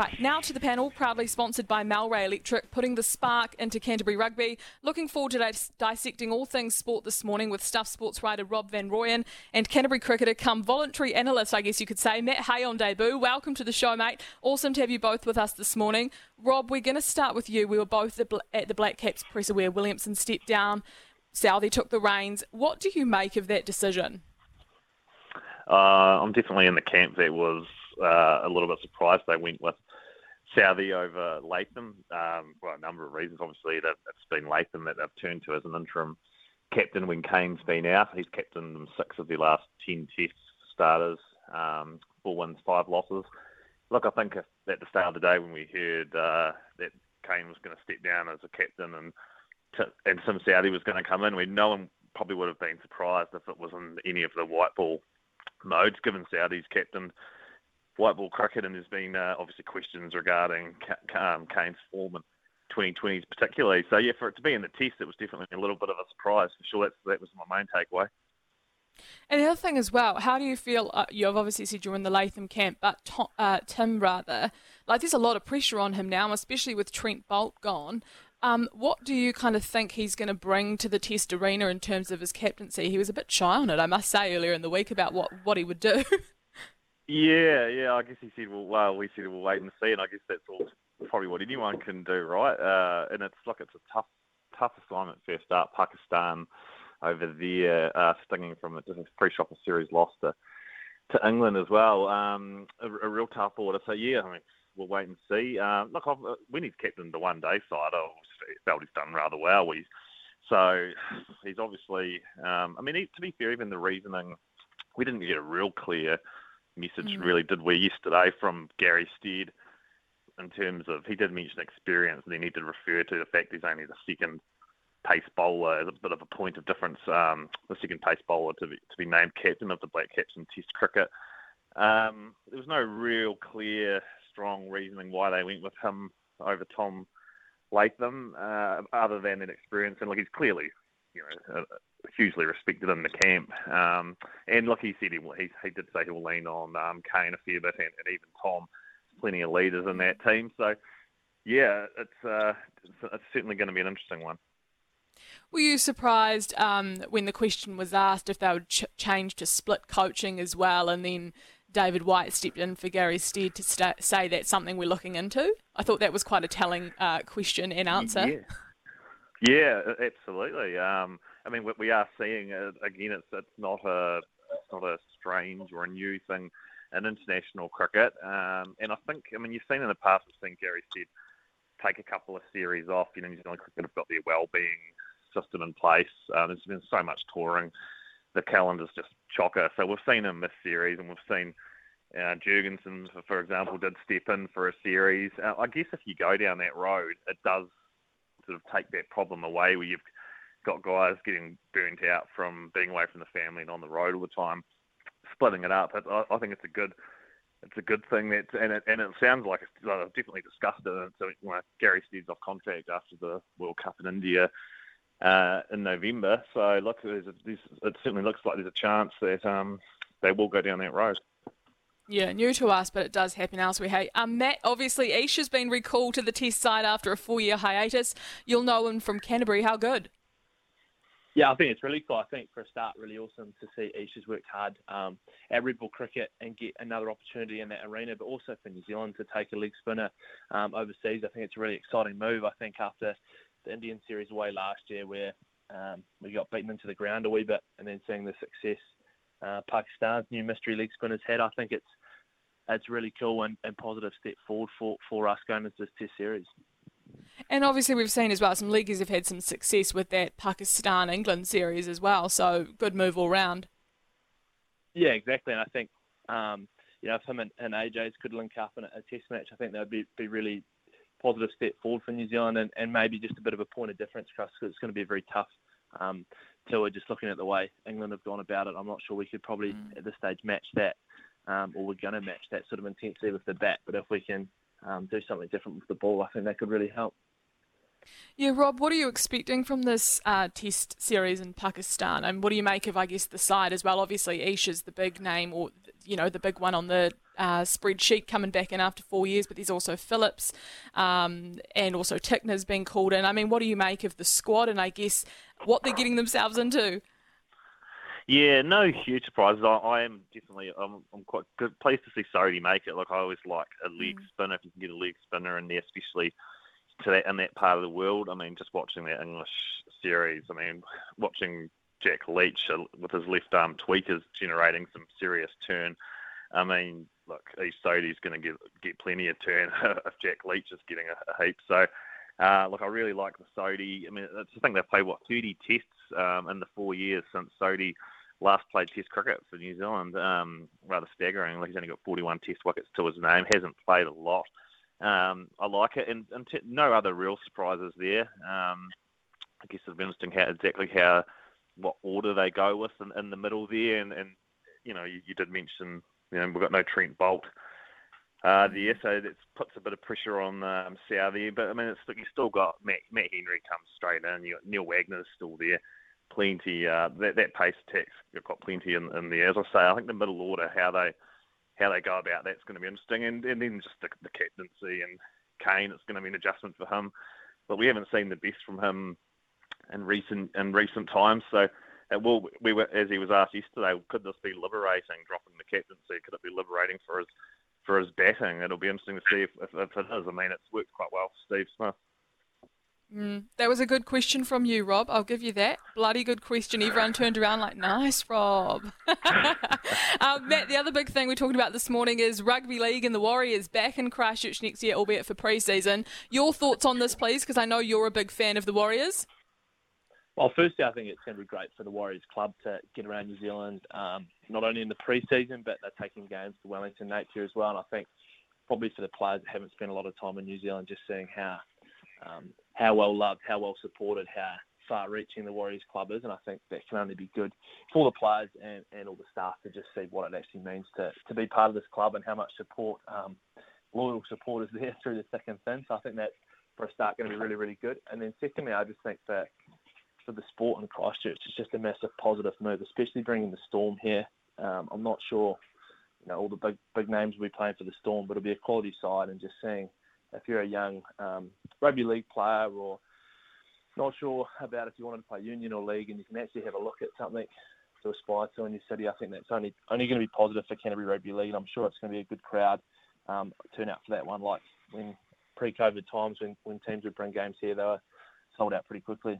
Right, now to the panel, proudly sponsored by Melray Electric, putting the spark into Canterbury Rugby. Looking forward to dis- dissecting all things sport this morning with Stuff Sports writer Rob Van Royen and Canterbury cricketer come voluntary analyst, I guess you could say, Matt Hay on debut. Welcome to the show, mate. Awesome to have you both with us this morning. Rob, we're going to start with you. We were both at the Black Caps presser where Williamson stepped down, Southee took the reins. What do you make of that decision? Uh, I'm definitely in the camp that was uh, a little bit surprised they went with Southee over Latham. Um, well, a number of reasons. Obviously, that it's been Latham that they've turned to as an interim captain when Kane's been out. He's captained them six of the last ten Test starters, um, four wins, five losses. Look, I think at the start of the day when we heard uh, that Kane was going to step down as a captain and and Tim Southee was going to come in, we no one probably would have been surprised if it was in any of the white ball modes, given Southee's captain white ball cricket, and there's been uh, obviously questions regarding um, Kane's form in 2020s particularly. So yeah, for it to be in the test, it was definitely a little bit of a surprise for sure. That's, that was my main takeaway. And the other thing as well, how do you feel? Uh, you've obviously said you're in the Latham camp, but Tom, uh, Tim rather, like there's a lot of pressure on him now, especially with Trent Boult gone. Um, what do you kind of think he's going to bring to the Test arena in terms of his captaincy? He was a bit shy on it, I must say, earlier in the week about what, what he would do. Yeah, yeah. I guess he said, well, well, we said we'll wait and see, and I guess that's all probably what anyone can do, right? Uh, and it's like it's a tough, tough assignment first up. Pakistan over there, uh, stinging from a pre-shopper series loss to to England as well. Um, a, a, real tough order. So yeah, I mean, we'll wait and see. Uh, look, I've, when he's captained the one day side, I felt he's done rather well. He's so he's obviously. Um, I mean, he, to be fair, even the reasoning, we didn't get a real clear message mm. really did we yesterday from Gary Stead in terms of he did mention experience and then he did refer to the fact he's only the second pace bowler as a bit of a point of difference, um, the second pace bowler to be, to be named captain of the Black Caps in Test cricket. Um, there was no real clear, strong reasoning why they went with him over Tom Latham, uh, other than an experience. And look, he's clearly, you know, hugely respected in the camp. Um, and look, he said he, he, he did say he will lean on um, Kane a fair bit, and, and even Tom. Plenty of leaders in that team. So, yeah, it's uh, it's, it's certainly going to be an interesting one. Were you surprised um, when the question was asked if they would ch- change to split coaching as well, and then David White stepped in for Gary Stead to st- say that's something we're looking into? I thought that was quite a telling uh, question and answer. Yeah, yeah absolutely. Um, I mean, we are seeing it again. It's it's not a it's not a strange or a new thing in international cricket. Um, and I think, I mean, you've seen in the past, we've seen Gary Stead take a couple of series off. You know, New Zealand cricket have got their well-being system in place. Um, there's been so much touring, the calendar's just chocker. So we've seen him miss series, and we've seen. Uh, Jurgensen, for example, did step in for a series. Uh, I guess if you go down that road, it does sort of take that problem away where you've got guys getting burnt out from being away from the family and on the road all the time, splitting it up. I, I think it's a good it's a good thing that and it, and it sounds like it's definitely discussed it. So you know, Gary Stead's off contract after the World Cup in India uh, in November. So look, there's a, there's, it certainly looks like there's a chance that um, they will go down that road. Yeah, new to us, but it does happen elsewhere. Hey, um, Matt, obviously Ish has been recalled to the test side after a four-year hiatus. You'll know him from Canterbury. How good? Yeah, I think it's really cool. I think for a start, really awesome to see Ish has worked hard um, at red ball Cricket and get another opportunity in that arena, but also for New Zealand to take a leg spinner um, overseas. I think it's a really exciting move. I think after the Indian series away last year, where um, we got beaten into the ground a wee bit, and then seeing the success uh, Pakistan's new mystery leg spinners had, I think it's it's really cool and, and positive step forward for, for us going into this Test series. And obviously, we've seen as well some leaguers have had some success with that Pakistan England series as well. So good move all round. Yeah, exactly. And I think um, you know if him and, and Ajaz could link up in a, a Test match, I think that would be be really positive step forward for New Zealand and, and maybe just a bit of a point of difference for us because it's going to be very tough. Um, we're just looking at the way England have gone about it, I'm not sure we could probably mm. at this stage match that, um, or we're going to match that sort of intensity with the bat. But if we can um, do something different with the ball, I think that could really help. Yeah, Rob, what are you expecting from this uh, test series in Pakistan? And what do you make of, I guess, the side as well? Obviously, Isha's the big name, or you know, the big one on the uh, spreadsheet coming back in after four years, but there's also Phillips um, and also Tickner's been called in. I mean, what do you make of the squad and I guess what they're getting themselves into? Yeah, no huge surprises. I, I am definitely, I'm, I'm quite good, pleased to see Sodhi make it. Like I always like a leg mm. spinner if you can get a leg spinner in there, especially to that in that part of the world. I mean, just watching that English series. I mean, watching Jack Leach uh, with his left arm tweakers generating some serious turn. I mean, look, Ish Sodhi's going to get get plenty of turn if Jack Leach is getting a, a heap. So, uh, look, I really like the Sodhi. I mean, I think they've played what 30 tests um, in the four years since Sodhi last played Test cricket for New Zealand. Um, rather staggering. Like he's only got 41 Test wickets to his name. Hasn't played a lot. Um, I like it, and, and t- no other real surprises there. Um, I guess it'll be interesting how exactly how what order they go with in, in the middle there, and, and you know you, you did mention you know we've got no Trent Boult uh, there, so that puts a bit of pressure on um, Southee. But I mean, it's you still got Matt, Matt Henry comes straight in. You got Neil Wagner's still there. Plenty uh, that that pace attack's you've got plenty in, in there. As I say, I think the middle order how they how they go about that's going to be interesting, and, and then just the, the captaincy and Kane, it's going to be an adjustment for him. But we haven't seen the best from him in recent in recent times, so. It will, we were, as he was asked yesterday, could this be liberating, dropping the captaincy? Could it be liberating for his for his batting? It'll be interesting to see if, if, if it is. I mean, it's worked quite well for Steve Smith. Mm, that was a good question from you, Rob. I'll give you that. Bloody good question. Everyone turned around like, nice, Rob. um, Matt, the other big thing we're talking about this morning is rugby league and the Warriors back in Christchurch next year, albeit for pre-season. Your thoughts on this, please, because I know you're a big fan of the Warriors. Well, firstly, I think it's going to be great for the Warriors club to get around New Zealand, um, not only in the pre-season, but they're taking games to Wellington Napier as well. And I think probably for the players that haven't spent a lot of time in New Zealand, just seeing how um, how well loved, how well supported, how far-reaching the Warriors club is, and I think that can only be good for the players and, and all the staff to just see what it actually means to, to be part of this club and how much support, um, loyal support is there through the thick and. So I think that's for a start going to be really, really good. And then secondly, I just think that for the sport in Christchurch, it's just a massive positive move, especially bringing the Storm here. Um, I'm not sure, you know, all the big big names will be playing for the Storm, but it'll be a quality side, and just seeing if you're a young um, rugby league player or not sure about if you wanted to play union or league, and you can actually have a look at something to aspire to in your city. I think that's only only going to be positive for Canterbury Rugby League, and I'm sure it's going to be a good crowd um, for that one. Like when pre-COVID times, when when teams would bring games here, they were sold out pretty quickly.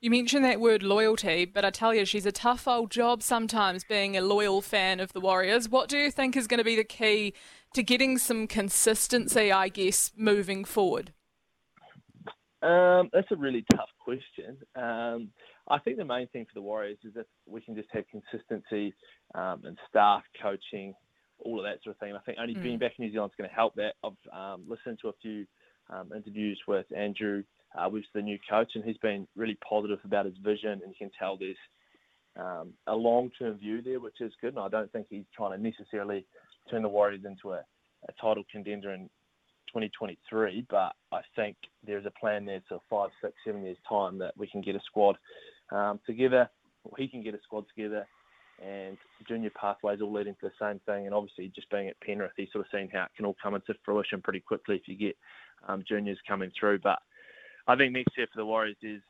You mentioned that word loyalty, but I tell you, she's a tough old job sometimes being a loyal fan of the Warriors. What do you think is going to be the key to getting some consistency, I guess, moving forward? Um, that's a really tough question. Um, I think the main thing for the Warriors is that we can just have consistency um, and staff coaching, all of that sort of thing. I think only mm. being back in New Zealand is going to help that. I've um, listened to a few um, interviews with Andrew uh, with the new coach, and he's been really positive about his vision, and you can tell there's um, a long-term view there, which is good. And I don't think he's trying to necessarily turn the Warriors into a, a title contender in 2023, but I think there's a plan there for five, six, seven years time that we can get a squad um, together, or he can get a squad together, and junior pathways all leading to the same thing. And obviously, just being at Penrith, he's sort of seen how it can all come into fruition pretty quickly if you get um, juniors coming through. But I think next year for the Warriors is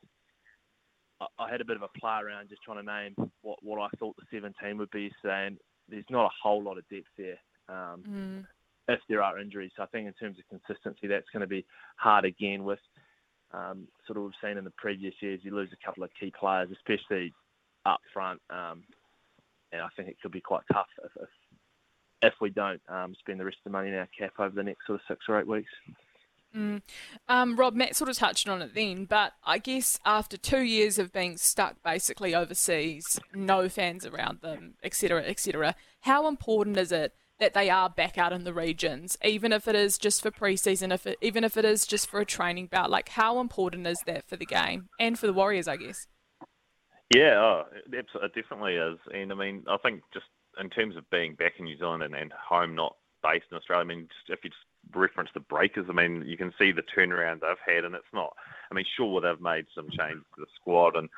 I had a bit of a play around just trying to name what, what I thought the 17 would be and there's not a whole lot of depth there um, mm. if there are injuries. So I think in terms of consistency, that's going to be hard again with um, sort of we've seen in the previous years, you lose a couple of key players, especially up front, um, and I think it could be quite tough if, if, if we don't um, spend the rest of the money in our cap over the next sort of six or eight weeks. Mm. Um, Rob, Matt sort of touched on it then, but I guess after two years of being stuck basically overseas, no fans around them, etc., etc., how important is it that they are back out in the regions, even if it is just for preseason, if it, even if it is just for a training bout? Like, how important is that for the game and for the Warriors, I guess? Yeah, oh, it definitely is. And I mean, I think just in terms of being back in New Zealand and, and home, not based in Australia, I mean, just, if you just referenced the Breakers. I mean, you can see the turnaround they've had, and it's not. I mean, sure they've made some changes to the squad, and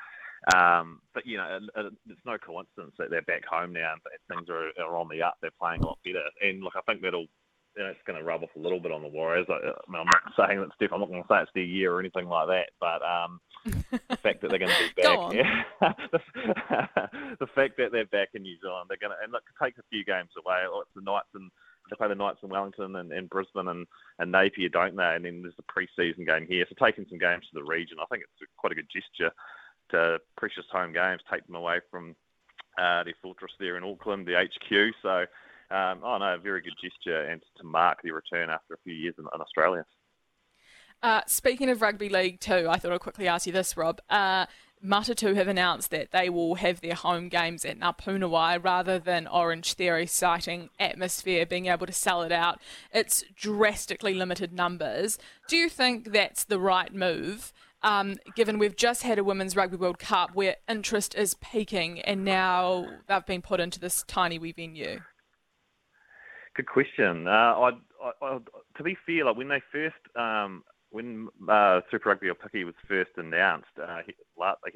um, but you know, it's no coincidence that they're back home now and things are, are on the up. They're playing a lot better, and look, I think that'll you know, it's going to rub off a little bit on the Warriors. I, I mean, I'm not saying that Steph, I'm not going to say it's their year or anything like that, but um, the fact that they're going to be back, yeah, the, the, fact that they're back in New Zealand, they're going to and look take a few games away. It's the Knights and they play the Knights in Wellington and, and Brisbane and, and Napier, don't they? And then there's the pre-season game here. So taking some games to the region, I think it's quite a good gesture to precious home games, take them away from uh, their fortress there in Auckland, the HQ. So, um, oh no, a very good gesture and to mark the return after a few years in, in Australia. Uh, speaking of rugby league too, I thought I'd quickly ask you this, Rob. Uh, Matatu have announced that they will have their home games at Ngā Puna Wai rather than Orange Theory, citing atmosphere, being able to sell it out. It's drastically limited numbers. Do you think that's the right move? Um, given we've just had a Women's Rugby World Cup where interest is peaking and now they've been put into this tiny wee venue? Good question. Uh, I, I, to be fair, like when they first um, when uh, Super Rugby or Aupiki was first announced uh, ahead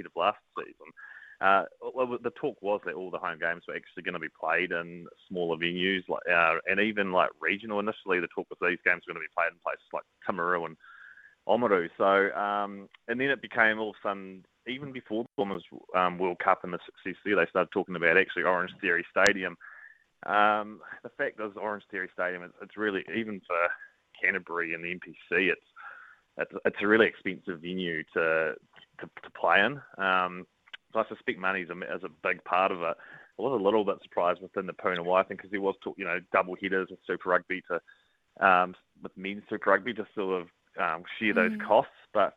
of last season, uh, the talk was that all the home games were actually going to be played in smaller venues, like uh, and even like regional. Initially, the talk was these games were going to be played in places like Timaru and Oamaru. So, um, and then it became all of a sudden, even before the Women's um, World Cup and the success there, they started talking about actually Orange Theory Stadium. Um, the fact is, Orange Theory Stadium, it's, it's really even for Canterbury and the NPC, it's it's, it's a really expensive venue to to, to play in. Um, so I suspect money is a, is a big part of it. I was a little bit surprised within the Puna I think, because there was talk, you know double headers with Super Rugby to um, with men's Super Rugby to sort of um, share those mm. costs. But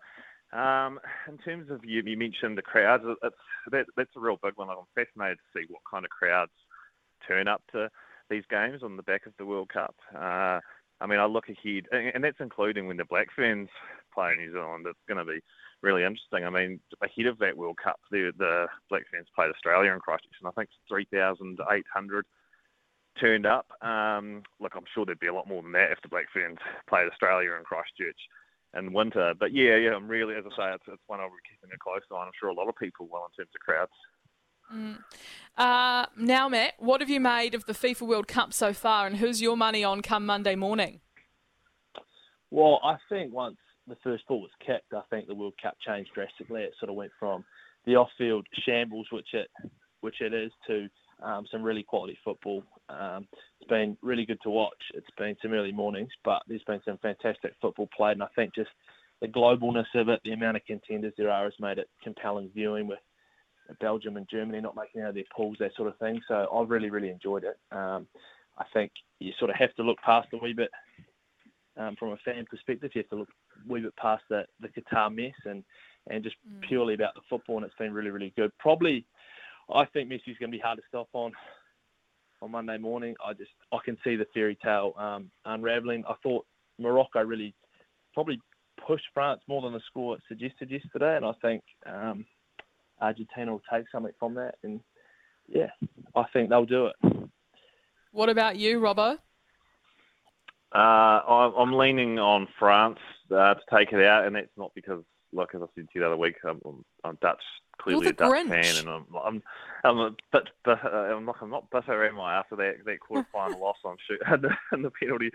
um, in terms of you, you mentioned the crowds, it's that, that's a real big one. I'm fascinated to see what kind of crowds turn up to these games on the back of the World Cup. Uh, I mean, I look ahead, and that's including when the Black Ferns play in New Zealand. It's going to be really interesting. I mean, ahead of that World Cup, the, the Black Ferns played Australia in Christchurch, and I think 3,800 turned up. Um, look, I'm sure there'd be a lot more than that if the Black Ferns played Australia in Christchurch in winter. But yeah, yeah, I'm really, as I say, it's, it's one I'll be keeping a close eye on. I'm sure a lot of people will in terms of crowds. Mm. Uh, now, Matt, what have you made of the FIFA World Cup so far, and who's your money on come Monday morning? Well, I think once the first ball was kicked, I think the World Cup changed drastically. It sort of went from the off-field shambles, which it which it is, to um, some really quality football. Um, it's been really good to watch. It's been some early mornings, but there's been some fantastic football played, and I think just the globalness of it, the amount of contenders there are, has made it compelling viewing with Belgium and Germany not making out of their pools, that sort of thing. So I've really, really enjoyed it. Um, I think you sort of have to look past a wee bit um, from a fan perspective. You have to look a wee bit past the, the Qatar mess and, and just mm. purely about the football, and it's been really, really good. Probably, I think Messi's going to be hard to stop on on Monday morning. I just I can see the fairy tale um, unraveling. I thought Morocco really probably pushed France more than the score suggested yesterday, and I think um, Argentina will take something from that, and yeah, I think they'll do it. What about you, Robbo? Uh, I'm leaning on France uh, to take it out, and that's not because, like as I said to you the other week, I'm, I'm Dutch, clearly a Dutch Grinch. fan, and I'm, I'm, I'm a bit, but uh, I'm, not, I'm not bitter, am I? After that that quarterfinal loss on shoot in the, penalty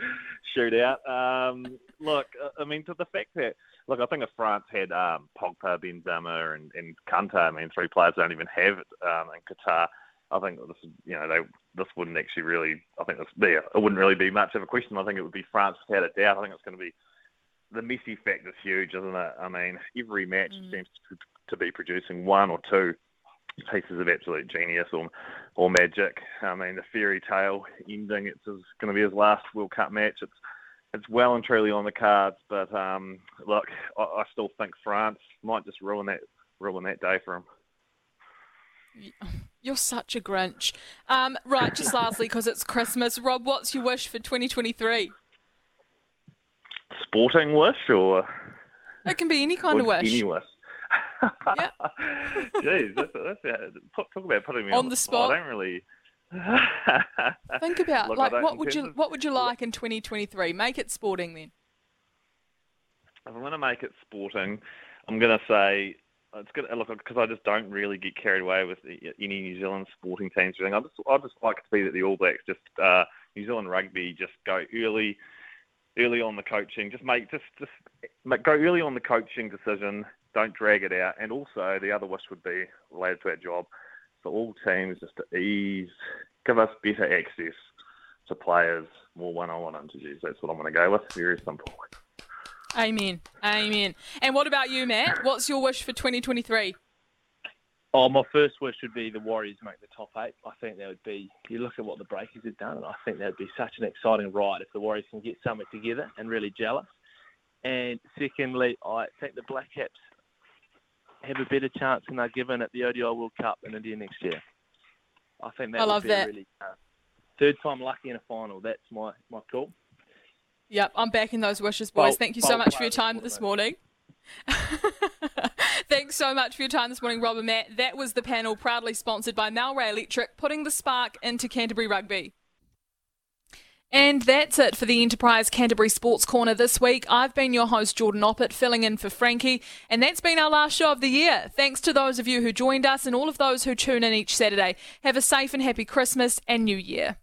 shootout. Um, look, I mean, to the fact that look, I think if France had um, Pogba, Benzema, and, and Kante, I mean, three players don't even have it um, in Qatar. I think this, you know, they this wouldn't actually really. I think this, yeah, it wouldn't really be much of a question. I think it would be France without a doubt. I think it's going to be the Messi factor is huge, isn't it? I mean, every match mm. seems to, to be producing one or two pieces of absolute genius or or magic. I mean, the fairy tale ending. It's going to be his last World Cup match. It's it's well and truly on the cards. But um, look, I, I still think France might just ruin that ruin that day for him. You're such a Grinch. Um, right, just lastly, because it's Christmas, Rob, what's your wish for 2023? Sporting wish, or it can be any kind of wish. Any wish. yeah. Jeez, that's, that's, talk about putting me on, on the spot. I don't really. Think about Look, like what would you to- what would you like in 2023? Make it sporting then. if I'm going to make it sporting, I'm going to say it's to look because I just don't really get carried away with any New Zealand sporting teams. or anything. I just I just like to see that the All Blacks just uh, New Zealand rugby just go early, early on the coaching. Just make just just make, go early on the coaching decision. Don't drag it out. And also the other wish would be related to our job for all teams just to ease, give us better access to players, more one-on-one interviews. That's what I'm going to go with. Very simple. Amen. Amen. And what about you, Matt? What's your wish for 2023? Oh, my first wish would be the Warriors make the top eight. I think that would be. You look at what the Breakers have done, and I think that would be such an exciting ride if the Warriors can get something together and really gel us. And secondly, I think the Black Caps have a better chance than they're given at the ODI World Cup in India next year. I think that I would love be that. really uh, third time lucky in a final. That's my my call. Yep, I'm backing those wishes, boys. Well, Thank you so well much for your time this morning. Thanks so much for your time this morning, Rob and Matt. That was the panel proudly sponsored by Malray Electric, putting the spark into Canterbury Rugby. And that's it for the Enterprise Canterbury Sports Corner this week. I've been your host, Jordan Oppett, filling in for Frankie, and that's been our last show of the year. Thanks to those of you who joined us and all of those who tune in each Saturday. Have a safe and happy Christmas and New Year.